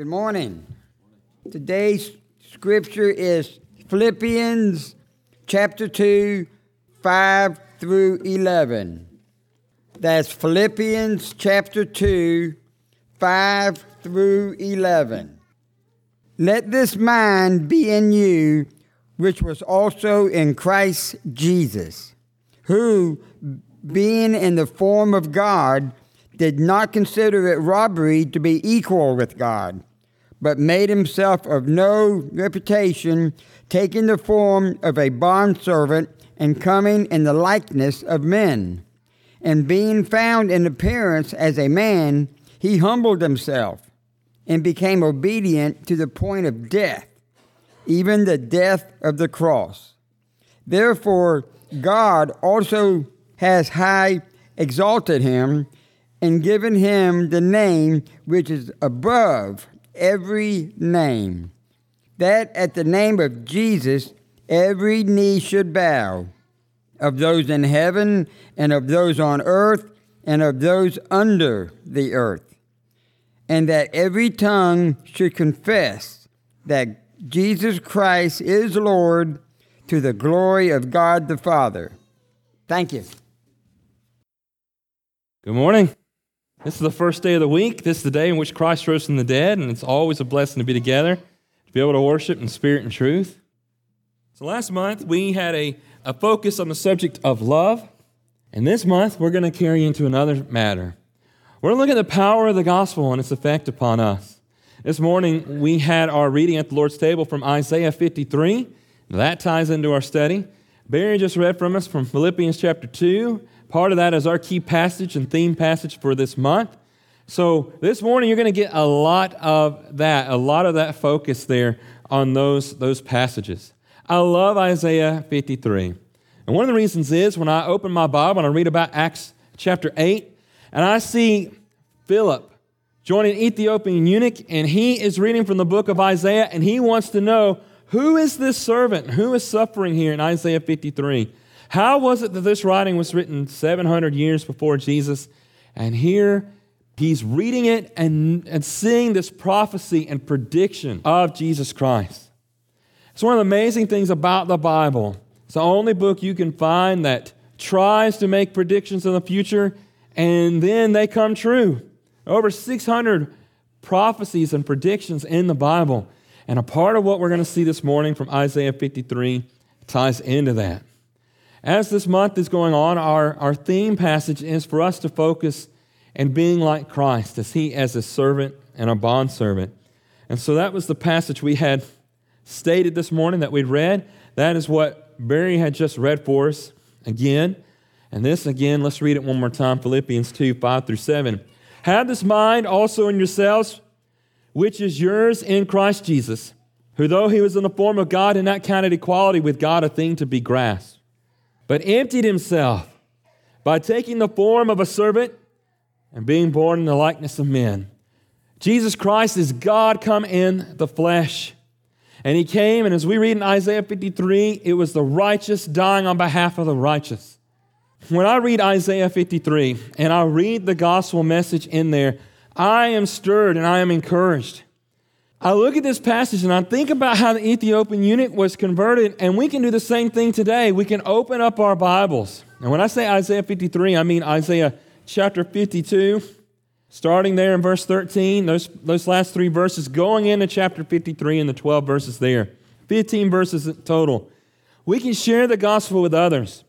Good morning. Today's scripture is Philippians chapter 2, 5 through 11. That's Philippians chapter 2, 5 through 11. Let this mind be in you, which was also in Christ Jesus, who, being in the form of God, did not consider it robbery to be equal with God, but made himself of no reputation, taking the form of a bondservant and coming in the likeness of men. And being found in appearance as a man, he humbled himself and became obedient to the point of death, even the death of the cross. Therefore, God also has high exalted him and given him the name which is above every name, that at the name of Jesus every knee should bow, of those in heaven, and of those on earth, and of those under the earth, and that every tongue should confess that Jesus Christ is Lord to the glory of God the Father. Thank you. Good morning. This is the first day of the week. This is the day in which Christ rose from the dead, and it's always a blessing to be together, to be able to worship in spirit and truth. So, last month we had a, a focus on the subject of love, and this month we're going to carry into another matter. We're going to look at the power of the gospel and its effect upon us. This morning we had our reading at the Lord's table from Isaiah 53. That ties into our study. Barry just read from us from Philippians chapter 2 Part of that is our key passage and theme passage for this month. So this morning you're going to get a lot of that, a lot of that focus there on those, those passages. I love Isaiah 53. And one of the reasons is when I open my Bible and I read about Acts chapter 8, and I see Philip joining an Ethiopian eunuch, and he is reading from the book of Isaiah, and he wants to know who is this servant? Who is suffering here in Isaiah 53? How was it that this writing was written 700 years before Jesus? And here he's reading it and, and seeing this prophecy and prediction of Jesus Christ. It's one of the amazing things about the Bible. It's the only book you can find that tries to make predictions of the future and then they come true. Over 600 prophecies and predictions in the Bible. And a part of what we're going to see this morning from Isaiah 53 ties into that. As this month is going on, our, our theme passage is for us to focus and being like Christ, as he as a servant and a bondservant. And so that was the passage we had stated this morning that we read. That is what Barry had just read for us again. And this again, let's read it one more time Philippians 2 5 through 7. Have this mind also in yourselves, which is yours in Christ Jesus, who though he was in the form of God, did not count equality with God a thing to be grasped but emptied himself by taking the form of a servant and being born in the likeness of men. Jesus Christ is God come in the flesh. And he came, and as we read in Isaiah 53, it was the righteous dying on behalf of the righteous. When I read Isaiah 53 and I read the gospel message in there, I am stirred and I am encouraged. I look at this passage and I think about how the Ethiopian eunuch was converted, and we can do the same thing today. We can open up our Bibles. And when I say Isaiah 53, I mean Isaiah chapter 52, starting there in verse 13, those, those last three verses, going into chapter 53 and the 12 verses there, 15 verses total. We can share the gospel with others.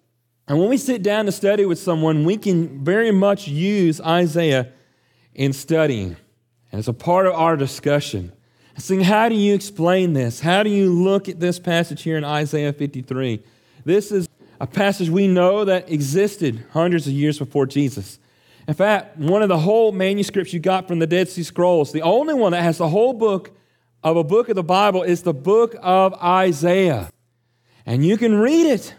And when we sit down to study with someone, we can very much use Isaiah in studying. And it's a part of our discussion. Saying, how do you explain this? How do you look at this passage here in Isaiah 53? This is a passage we know that existed hundreds of years before Jesus. In fact, one of the whole manuscripts you got from the Dead Sea Scrolls, the only one that has the whole book of a book of the Bible is the book of Isaiah. And you can read it,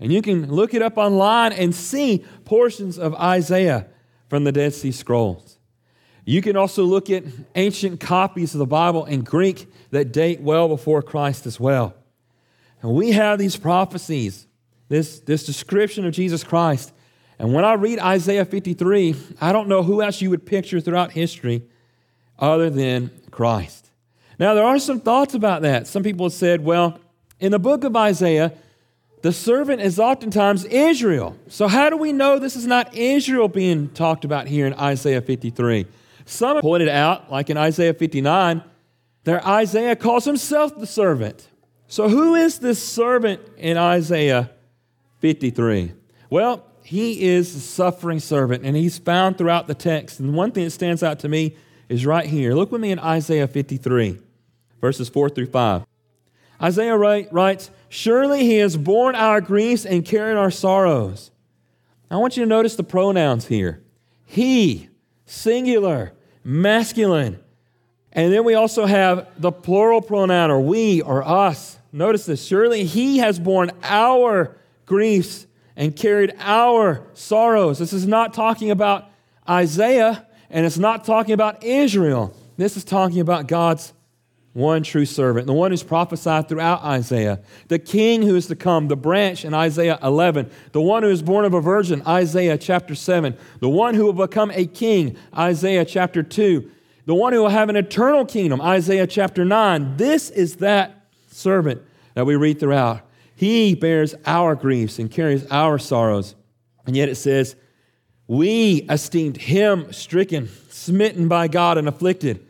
and you can look it up online and see portions of Isaiah from the Dead Sea Scrolls. You can also look at ancient copies of the Bible in Greek that date well before Christ as well. And we have these prophecies, this, this description of Jesus Christ. And when I read Isaiah 53, I don't know who else you would picture throughout history other than Christ. Now, there are some thoughts about that. Some people have said, well, in the book of Isaiah, the servant is oftentimes Israel. So, how do we know this is not Israel being talked about here in Isaiah 53? Some pointed out, like in Isaiah 59, that Isaiah calls himself the servant. So, who is this servant in Isaiah 53? Well, he is the suffering servant, and he's found throughout the text. And one thing that stands out to me is right here. Look with me in Isaiah 53, verses 4 through 5. Isaiah writes, Surely he has borne our griefs and carried our sorrows. I want you to notice the pronouns here he, singular, masculine. And then we also have the plural pronoun, or we, or us. Notice this. Surely he has borne our griefs and carried our sorrows. This is not talking about Isaiah, and it's not talking about Israel. This is talking about God's one true servant, the one who's prophesied throughout Isaiah, the king who is to come, the branch in Isaiah 11, the one who is born of a virgin, Isaiah chapter 7, the one who will become a king, Isaiah chapter 2, the one who will have an eternal kingdom, Isaiah chapter 9. This is that servant that we read throughout. He bears our griefs and carries our sorrows. And yet it says, We esteemed him stricken, smitten by God, and afflicted.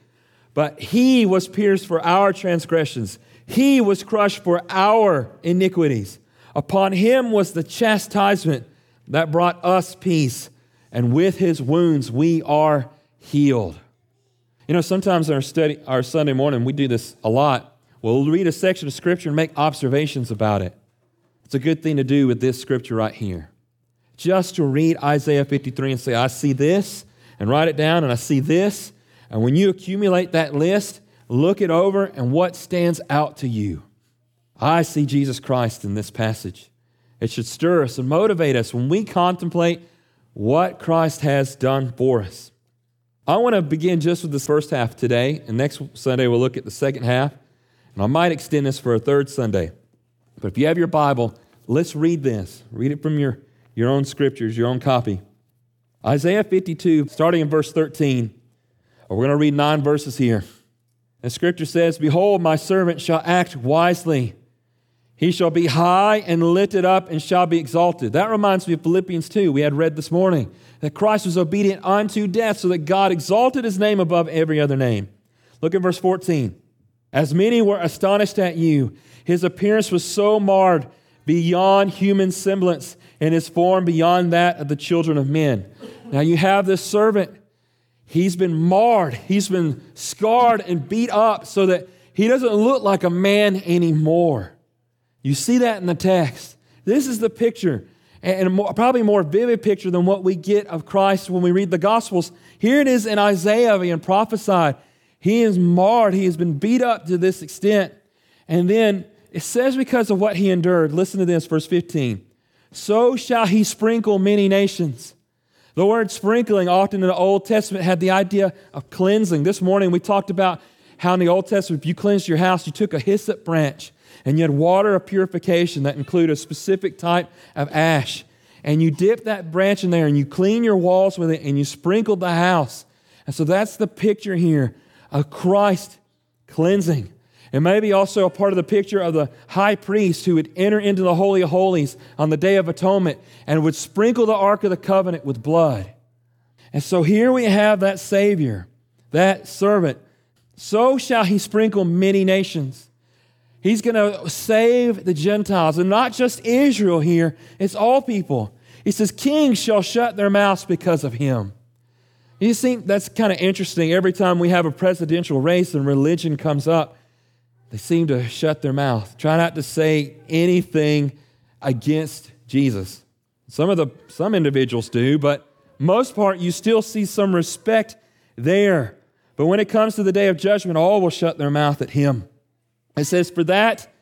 But he was pierced for our transgressions, he was crushed for our iniquities. Upon him was the chastisement that brought us peace, and with his wounds we are healed. You know, sometimes in our study, our Sunday morning, we do this a lot. We'll read a section of scripture and make observations about it. It's a good thing to do with this scripture right here. Just to read Isaiah 53 and say, I see this, and write it down, and I see this, and when you accumulate that list, look it over and what stands out to you. I see Jesus Christ in this passage. It should stir us and motivate us when we contemplate what Christ has done for us. I want to begin just with this first half today, and next Sunday we'll look at the second half. And I might extend this for a third Sunday. But if you have your Bible, let's read this. Read it from your, your own scriptures, your own copy. Isaiah 52, starting in verse 13. We're going to read nine verses here. And scripture says, Behold, my servant shall act wisely. He shall be high and lifted up and shall be exalted. That reminds me of Philippians 2, we had read this morning, that Christ was obedient unto death so that God exalted his name above every other name. Look at verse 14. As many were astonished at you, his appearance was so marred beyond human semblance, and his form beyond that of the children of men. Now you have this servant He's been marred, he's been scarred and beat up so that he doesn't look like a man anymore. You see that in the text. This is the picture, and more, probably more vivid picture than what we get of Christ when we read the Gospels. Here it is in Isaiah being prophesied. He is marred, he has been beat up to this extent. And then it says, because of what he endured, listen to this, verse 15. So shall he sprinkle many nations. The word sprinkling, often in the Old Testament, had the idea of cleansing. This morning we talked about how in the Old Testament, if you cleansed your house, you took a hyssop branch and you had water of purification that included a specific type of ash. And you dip that branch in there and you clean your walls with it and you sprinkled the house. And so that's the picture here of Christ cleansing. It may be also a part of the picture of the high priest who would enter into the Holy of Holies on the Day of Atonement and would sprinkle the Ark of the Covenant with blood. And so here we have that Savior, that servant. So shall he sprinkle many nations. He's going to save the Gentiles, and not just Israel here, it's all people. He says, Kings shall shut their mouths because of him. You see, that's kind of interesting. Every time we have a presidential race and religion comes up, they seem to shut their mouth, try not to say anything against Jesus. Some of the some individuals do, but most part you still see some respect there. But when it comes to the day of judgment, all will shut their mouth at him. It says, For that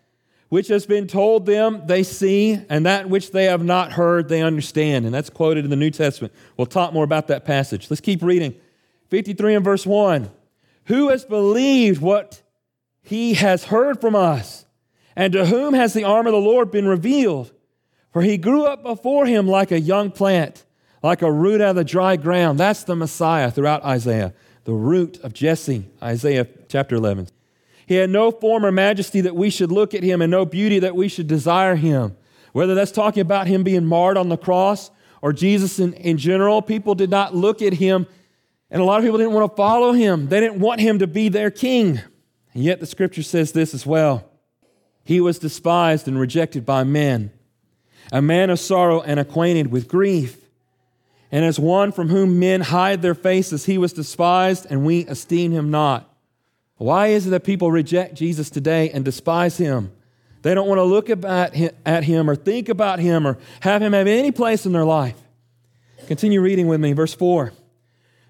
which has been told them, they see, and that which they have not heard, they understand. And that's quoted in the New Testament. We'll talk more about that passage. Let's keep reading. 53 and verse 1. Who has believed what he has heard from us. And to whom has the arm of the Lord been revealed? For he grew up before him like a young plant, like a root out of the dry ground. That's the Messiah throughout Isaiah. the root of Jesse, Isaiah chapter 11. He had no form or majesty that we should look at him, and no beauty that we should desire him. Whether that's talking about him being marred on the cross or Jesus in, in general, people did not look at him, and a lot of people didn't want to follow him. They didn't want him to be their king. And yet the scripture says this as well He was despised and rejected by men, a man of sorrow and acquainted with grief. And as one from whom men hide their faces, he was despised, and we esteem him not. Why is it that people reject Jesus today and despise him? They don't want to look at him or think about him or have him have any place in their life. Continue reading with me, verse 4.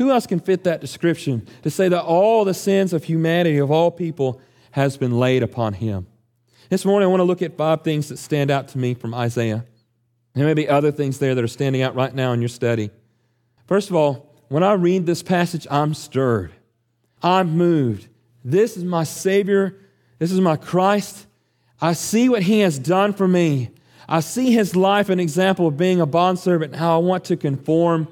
Who else can fit that description to say that all the sins of humanity, of all people, has been laid upon him? This morning, I want to look at five things that stand out to me from Isaiah. There may be other things there that are standing out right now in your study. First of all, when I read this passage, I'm stirred. I'm moved. This is my Savior. This is my Christ. I see what He has done for me. I see His life an example of being a bondservant and how I want to conform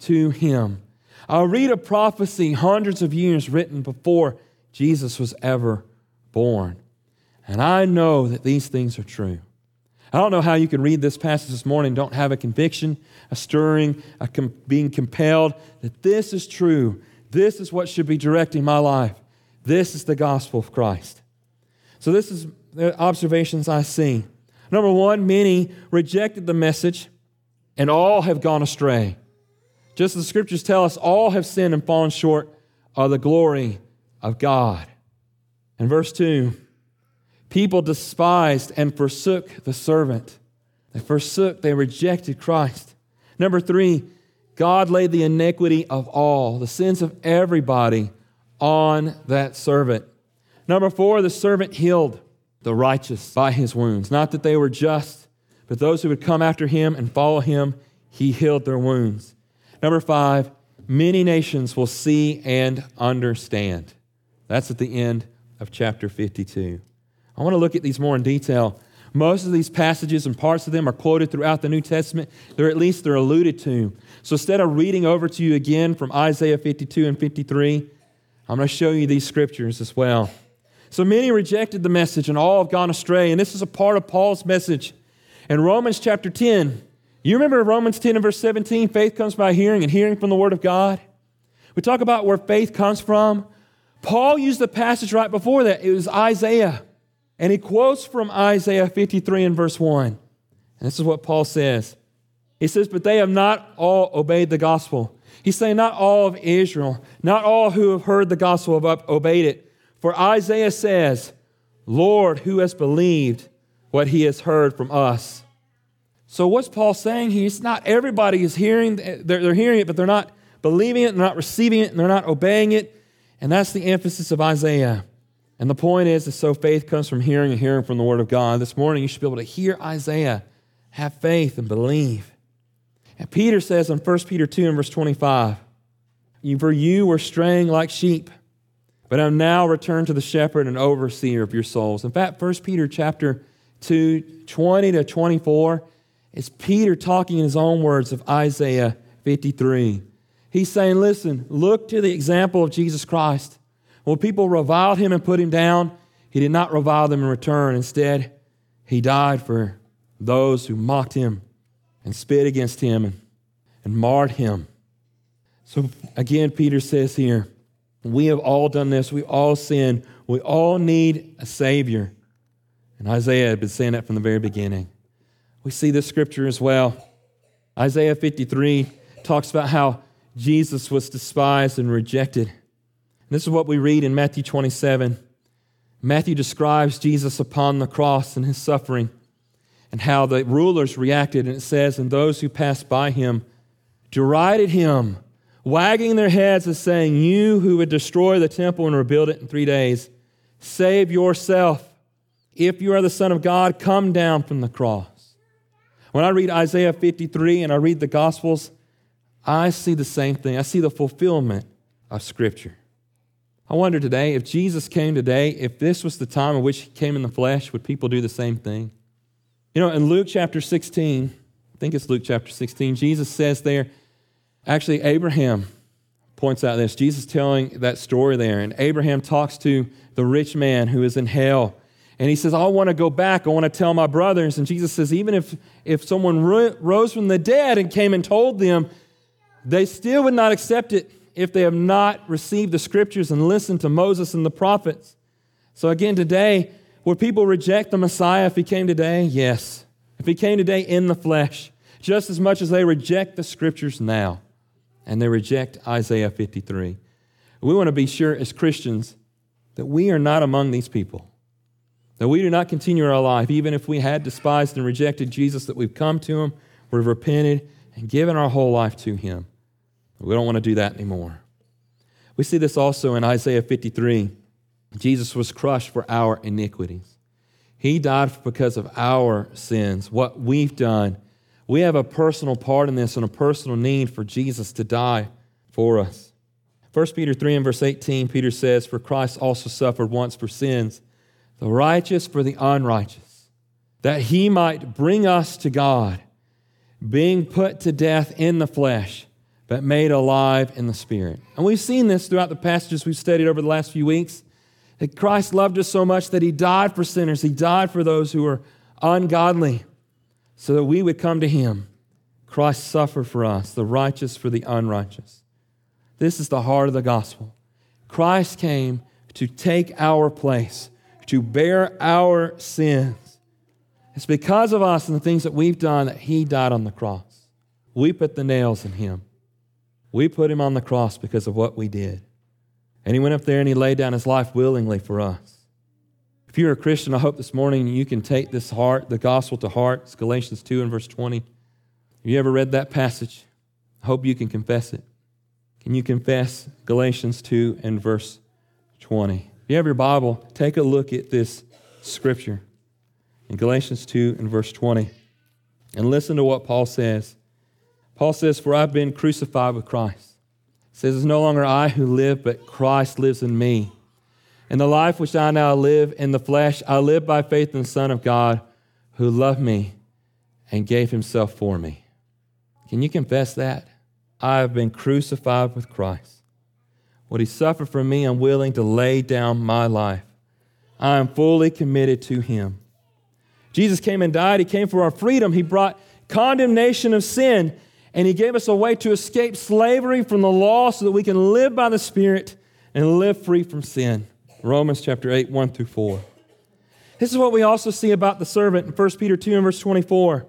to Him. I read a prophecy hundreds of years written before Jesus was ever born. And I know that these things are true. I don't know how you can read this passage this morning don't have a conviction, a stirring, a com- being compelled that this is true. This is what should be directing my life. This is the gospel of Christ. So, this is the observations I see. Number one, many rejected the message and all have gone astray. Just as the scriptures tell us, all have sinned and fallen short of the glory of God. In verse 2, People despised and forsook the servant. They forsook, they rejected Christ. Number three, God laid the iniquity of all, the sins of everybody, on that servant. Number four, the servant healed the righteous by his wounds. Not that they were just, but those who would come after him and follow him, he healed their wounds. Number five, many nations will see and understand. That's at the end of chapter 52. I want to look at these more in detail. Most of these passages and parts of them are quoted throughout the New Testament. They're at least they're alluded to. So instead of reading over to you again from Isaiah 52 and 53, I'm going to show you these scriptures as well. So many rejected the message and all have gone astray. And this is a part of Paul's message. In Romans chapter 10, you remember Romans 10 and verse 17? Faith comes by hearing and hearing from the Word of God. We talk about where faith comes from. Paul used the passage right before that. It was Isaiah. And he quotes from Isaiah 53 and verse 1. And this is what Paul says. He says, But they have not all obeyed the gospel. He's saying, Not all of Israel, not all who have heard the gospel have obeyed it. For Isaiah says, Lord, who has believed what he has heard from us? So, what's Paul saying? It's not everybody is hearing, they're, they're hearing it, but they're not believing it, they're not receiving it, and they're not obeying it. And that's the emphasis of Isaiah. And the point is that so faith comes from hearing and hearing from the Word of God. This morning, you should be able to hear Isaiah, have faith, and believe. And Peter says in 1 Peter 2 and verse 25, For you were straying like sheep, but I'm now returned to the shepherd and overseer of your souls. In fact, 1 Peter chapter 2, 20 to 24, is Peter talking in his own words of Isaiah 53. He's saying, Listen, look to the example of Jesus Christ. When people reviled him and put him down, he did not revile them in return. Instead, he died for those who mocked him and spit against him and, and marred him. So again, Peter says here, we have all done this. We all sinned. We all need a Savior. And Isaiah had been saying that from the very beginning. We see this scripture as well. Isaiah 53 talks about how Jesus was despised and rejected. This is what we read in Matthew 27. Matthew describes Jesus upon the cross and his suffering and how the rulers reacted. And it says, And those who passed by him derided him, wagging their heads and saying, You who would destroy the temple and rebuild it in three days, save yourself. If you are the Son of God, come down from the cross. When I read Isaiah 53 and I read the Gospels, I see the same thing. I see the fulfillment of Scripture. I wonder today if Jesus came today, if this was the time in which he came in the flesh, would people do the same thing? You know, in Luke chapter 16, I think it's Luke chapter 16, Jesus says there, actually, Abraham points out this. Jesus telling that story there, and Abraham talks to the rich man who is in hell. And he says, I want to go back. I want to tell my brothers. And Jesus says, even if, if someone ro- rose from the dead and came and told them, they still would not accept it if they have not received the scriptures and listened to Moses and the prophets. So, again, today, would people reject the Messiah if he came today? Yes. If he came today in the flesh, just as much as they reject the scriptures now and they reject Isaiah 53. We want to be sure as Christians that we are not among these people, that we do not continue our life, even if we had despised and rejected Jesus, that we've come to him, we've repented, and given our whole life to him. We don't want to do that anymore. We see this also in Isaiah 53. Jesus was crushed for our iniquities. He died because of our sins, what we've done. We have a personal part in this and a personal need for Jesus to die for us. 1 Peter 3 and verse 18, Peter says, For Christ also suffered once for sins, the righteous for the unrighteous, that he might bring us to God, being put to death in the flesh but made alive in the Spirit. And we've seen this throughout the passages we've studied over the last few weeks that Christ loved us so much that he died for sinners, he died for those who were ungodly, so that we would come to him. Christ suffered for us, the righteous for the unrighteous. This is the heart of the gospel. Christ came to take our place, to bear our sins. It's because of us and the things that we've done that he died on the cross. We put the nails in him. We put him on the cross because of what we did. And he went up there and he laid down his life willingly for us. If you're a Christian, I hope this morning you can take this heart, the gospel to heart. It's Galatians 2 and verse 20. Have you ever read that passage? I hope you can confess it. Can you confess Galatians 2 and verse 20? You have your Bible, take a look at this scripture in Galatians 2 and verse 20 and listen to what Paul says. Paul says, For I've been crucified with Christ. He says, It's no longer I who live, but Christ lives in me. And the life which I now live in the flesh, I live by faith in the Son of God who loved me and gave himself for me. Can you confess that? I have been crucified with Christ. What he suffered for me, I'm willing to lay down my life. I am fully committed to him. Jesus came and died. He came for our freedom. He brought condemnation of sin and He gave us a way to escape slavery from the law so that we can live by the Spirit and live free from sin. Romans chapter 8, 1 through 4. This is what we also see about the servant in 1 Peter 2 and verse 24.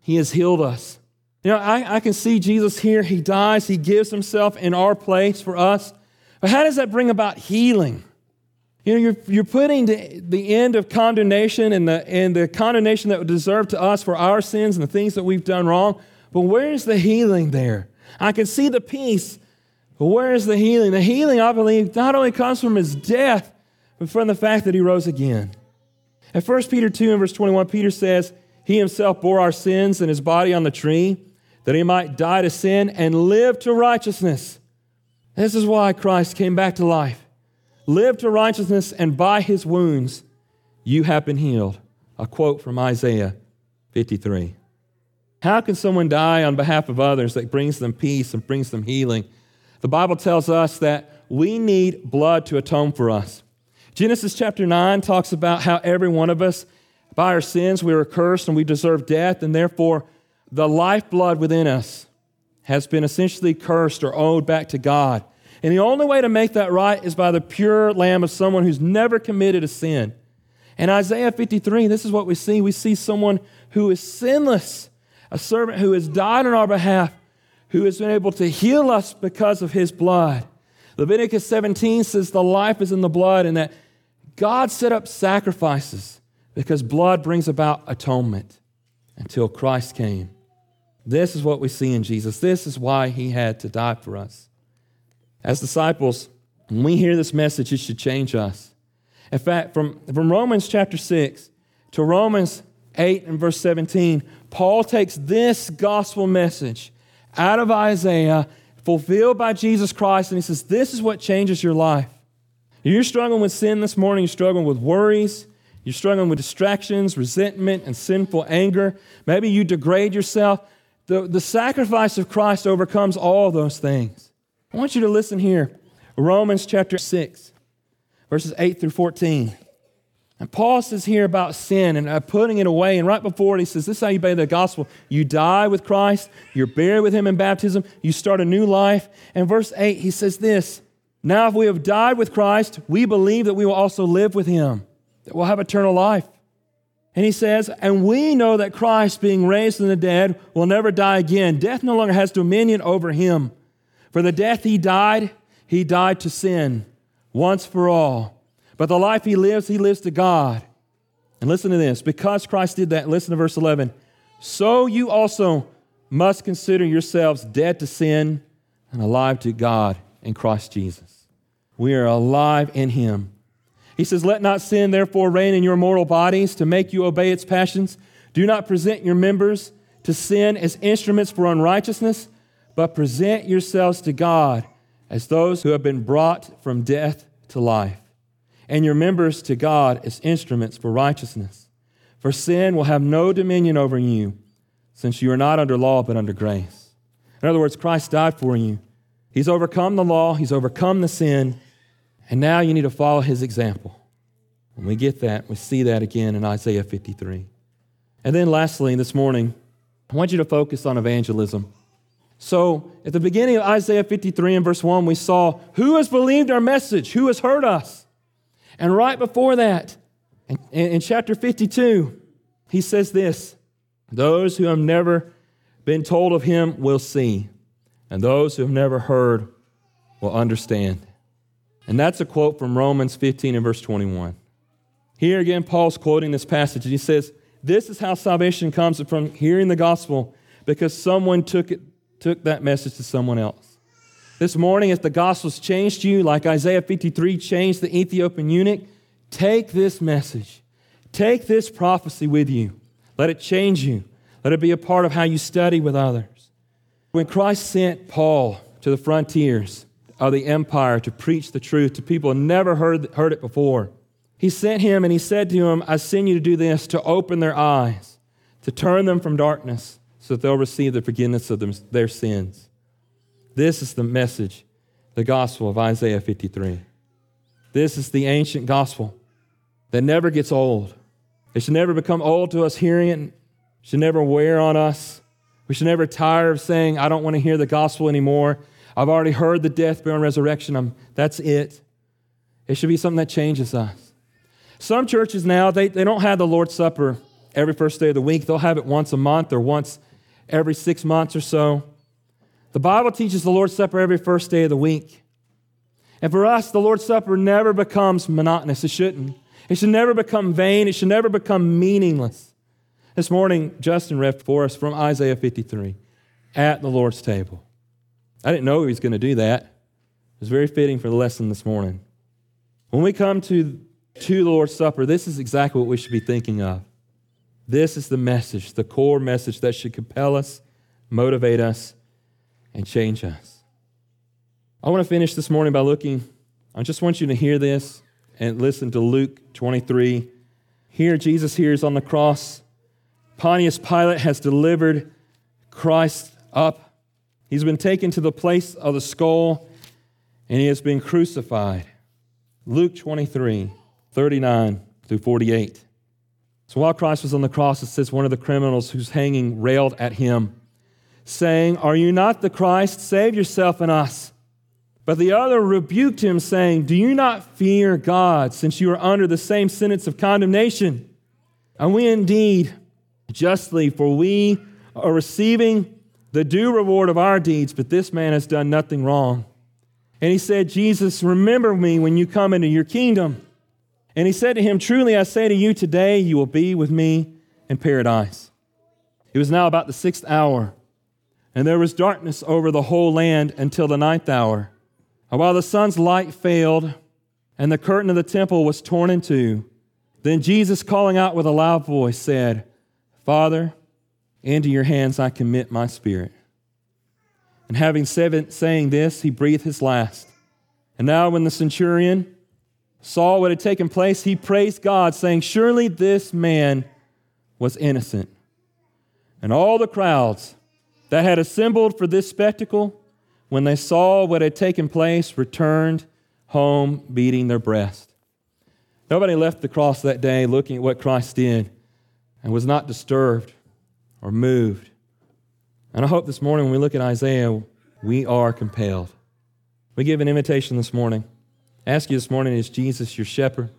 He has healed us. You know, I, I can see Jesus here. He dies, He gives Himself in our place for us. But how does that bring about healing? You know, you're, you're putting the, the end of condemnation and the, and the condemnation that would deserve to us for our sins and the things that we've done wrong but where's the healing there? I can see the peace, but where is the healing? The healing, I believe, not only comes from his death, but from the fact that he rose again. At 1 Peter 2 and verse 21, Peter says, He himself bore our sins in his body on the tree, that he might die to sin and live to righteousness. This is why Christ came back to life. Live to righteousness, and by his wounds you have been healed. A quote from Isaiah 53. How can someone die on behalf of others that brings them peace and brings them healing? The Bible tells us that we need blood to atone for us. Genesis chapter 9 talks about how every one of us, by our sins, we were cursed and we deserve death, and therefore the lifeblood within us has been essentially cursed or owed back to God. And the only way to make that right is by the pure lamb of someone who's never committed a sin. In Isaiah 53, this is what we see. We see someone who is sinless a servant who has died on our behalf, who has been able to heal us because of his blood. Leviticus 17 says the life is in the blood and that God set up sacrifices because blood brings about atonement until Christ came. This is what we see in Jesus. This is why he had to die for us. As disciples, when we hear this message, it should change us. In fact, from, from Romans chapter 6 to Romans 8 and verse 17, Paul takes this gospel message out of Isaiah, fulfilled by Jesus Christ, and he says, This is what changes your life. You're struggling with sin this morning, you're struggling with worries, you're struggling with distractions, resentment, and sinful anger. Maybe you degrade yourself. The, the sacrifice of Christ overcomes all those things. I want you to listen here. Romans chapter 6, verses 8 through 14. And Paul says here about sin and uh, putting it away. And right before it, he says, This is how you obey the gospel. You die with Christ, you're buried with him in baptism, you start a new life. And verse 8, he says this Now, if we have died with Christ, we believe that we will also live with him, that we'll have eternal life. And he says, And we know that Christ, being raised from the dead, will never die again. Death no longer has dominion over him. For the death he died, he died to sin once for all. But the life he lives, he lives to God. And listen to this because Christ did that, listen to verse 11. So you also must consider yourselves dead to sin and alive to God in Christ Jesus. We are alive in him. He says, Let not sin therefore reign in your mortal bodies to make you obey its passions. Do not present your members to sin as instruments for unrighteousness, but present yourselves to God as those who have been brought from death to life and your members to God as instruments for righteousness. For sin will have no dominion over you, since you are not under law but under grace. In other words, Christ died for you. He's overcome the law, He's overcome the sin, and now you need to follow His example. When we get that, we see that again in Isaiah 53. And then lastly, this morning, I want you to focus on evangelism. So, at the beginning of Isaiah 53 and verse 1, we saw who has believed our message? Who has heard us? And right before that, in, in chapter 52, he says this Those who have never been told of him will see, and those who have never heard will understand. And that's a quote from Romans 15 and verse 21. Here again, Paul's quoting this passage, and he says, This is how salvation comes from hearing the gospel because someone took, it, took that message to someone else. This morning, if the gospel's changed you, like Isaiah 53 changed the Ethiopian eunuch, take this message. Take this prophecy with you. Let it change you. Let it be a part of how you study with others. When Christ sent Paul to the frontiers of the empire to preach the truth to people who never heard, heard it before, he sent him and he said to him, I send you to do this, to open their eyes, to turn them from darkness so that they'll receive the forgiveness of them, their sins. This is the message, the gospel of Isaiah 53. This is the ancient gospel that never gets old. It should never become old to us hearing it, it should never wear on us. We should never tire of saying, I don't want to hear the gospel anymore. I've already heard the death, burial, and resurrection. I'm, that's it. It should be something that changes us. Some churches now, they, they don't have the Lord's Supper every first day of the week. They'll have it once a month or once every six months or so. The Bible teaches the Lord's Supper every first day of the week. And for us, the Lord's Supper never becomes monotonous. It shouldn't. It should never become vain. It should never become meaningless. This morning, Justin read for us from Isaiah 53 at the Lord's table. I didn't know he was going to do that. It was very fitting for the lesson this morning. When we come to, to the Lord's Supper, this is exactly what we should be thinking of. This is the message, the core message that should compel us, motivate us, and change us. I want to finish this morning by looking, I just want you to hear this and listen to Luke 23. Here, Jesus hears on the cross, Pontius Pilate has delivered Christ up. He's been taken to the place of the skull and he has been crucified. Luke 23, 39 through 48. So while Christ was on the cross, it says one of the criminals who's hanging railed at him saying, Are you not the Christ? Save yourself and us. But the other rebuked him, saying, Do you not fear God, since you are under the same sentence of condemnation? And we indeed justly, for we are receiving the due reward of our deeds, but this man has done nothing wrong. And he said, Jesus, remember me when you come into your kingdom. And he said to him, Truly I say to you, today you will be with me in paradise. It was now about the sixth hour. And there was darkness over the whole land until the ninth hour, And while the sun's light failed and the curtain of the temple was torn in two, then Jesus, calling out with a loud voice, said, Father, into your hands I commit my spirit. And having said, saying this, he breathed his last. And now, when the centurion saw what had taken place, he praised God, saying, Surely this man was innocent. And all the crowds that had assembled for this spectacle, when they saw what had taken place, returned home beating their breast. Nobody left the cross that day looking at what Christ did and was not disturbed or moved. And I hope this morning when we look at Isaiah, we are compelled. We give an invitation this morning. Ask you this morning is Jesus your shepherd?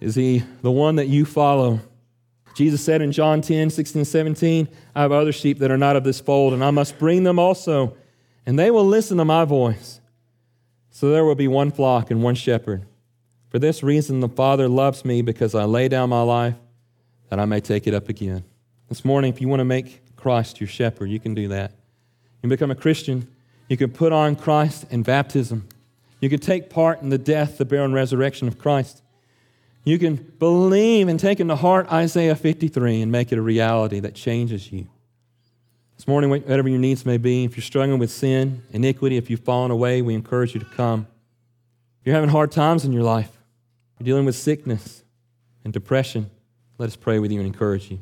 Is he the one that you follow? Jesus said in John 10, 16, 17, I have other sheep that are not of this fold, and I must bring them also, and they will listen to my voice. So there will be one flock and one shepherd. For this reason, the Father loves me because I lay down my life that I may take it up again. This morning, if you want to make Christ your shepherd, you can do that. You can become a Christian. You can put on Christ in baptism. You can take part in the death, the burial, and resurrection of Christ. You can believe and take into heart Isaiah 53 and make it a reality that changes you. This morning, whatever your needs may be, if you're struggling with sin, iniquity, if you've fallen away, we encourage you to come. If you're having hard times in your life, you're dealing with sickness and depression, let us pray with you and encourage you.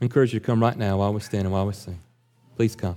I encourage you to come right now while we stand and while we sing. Please come.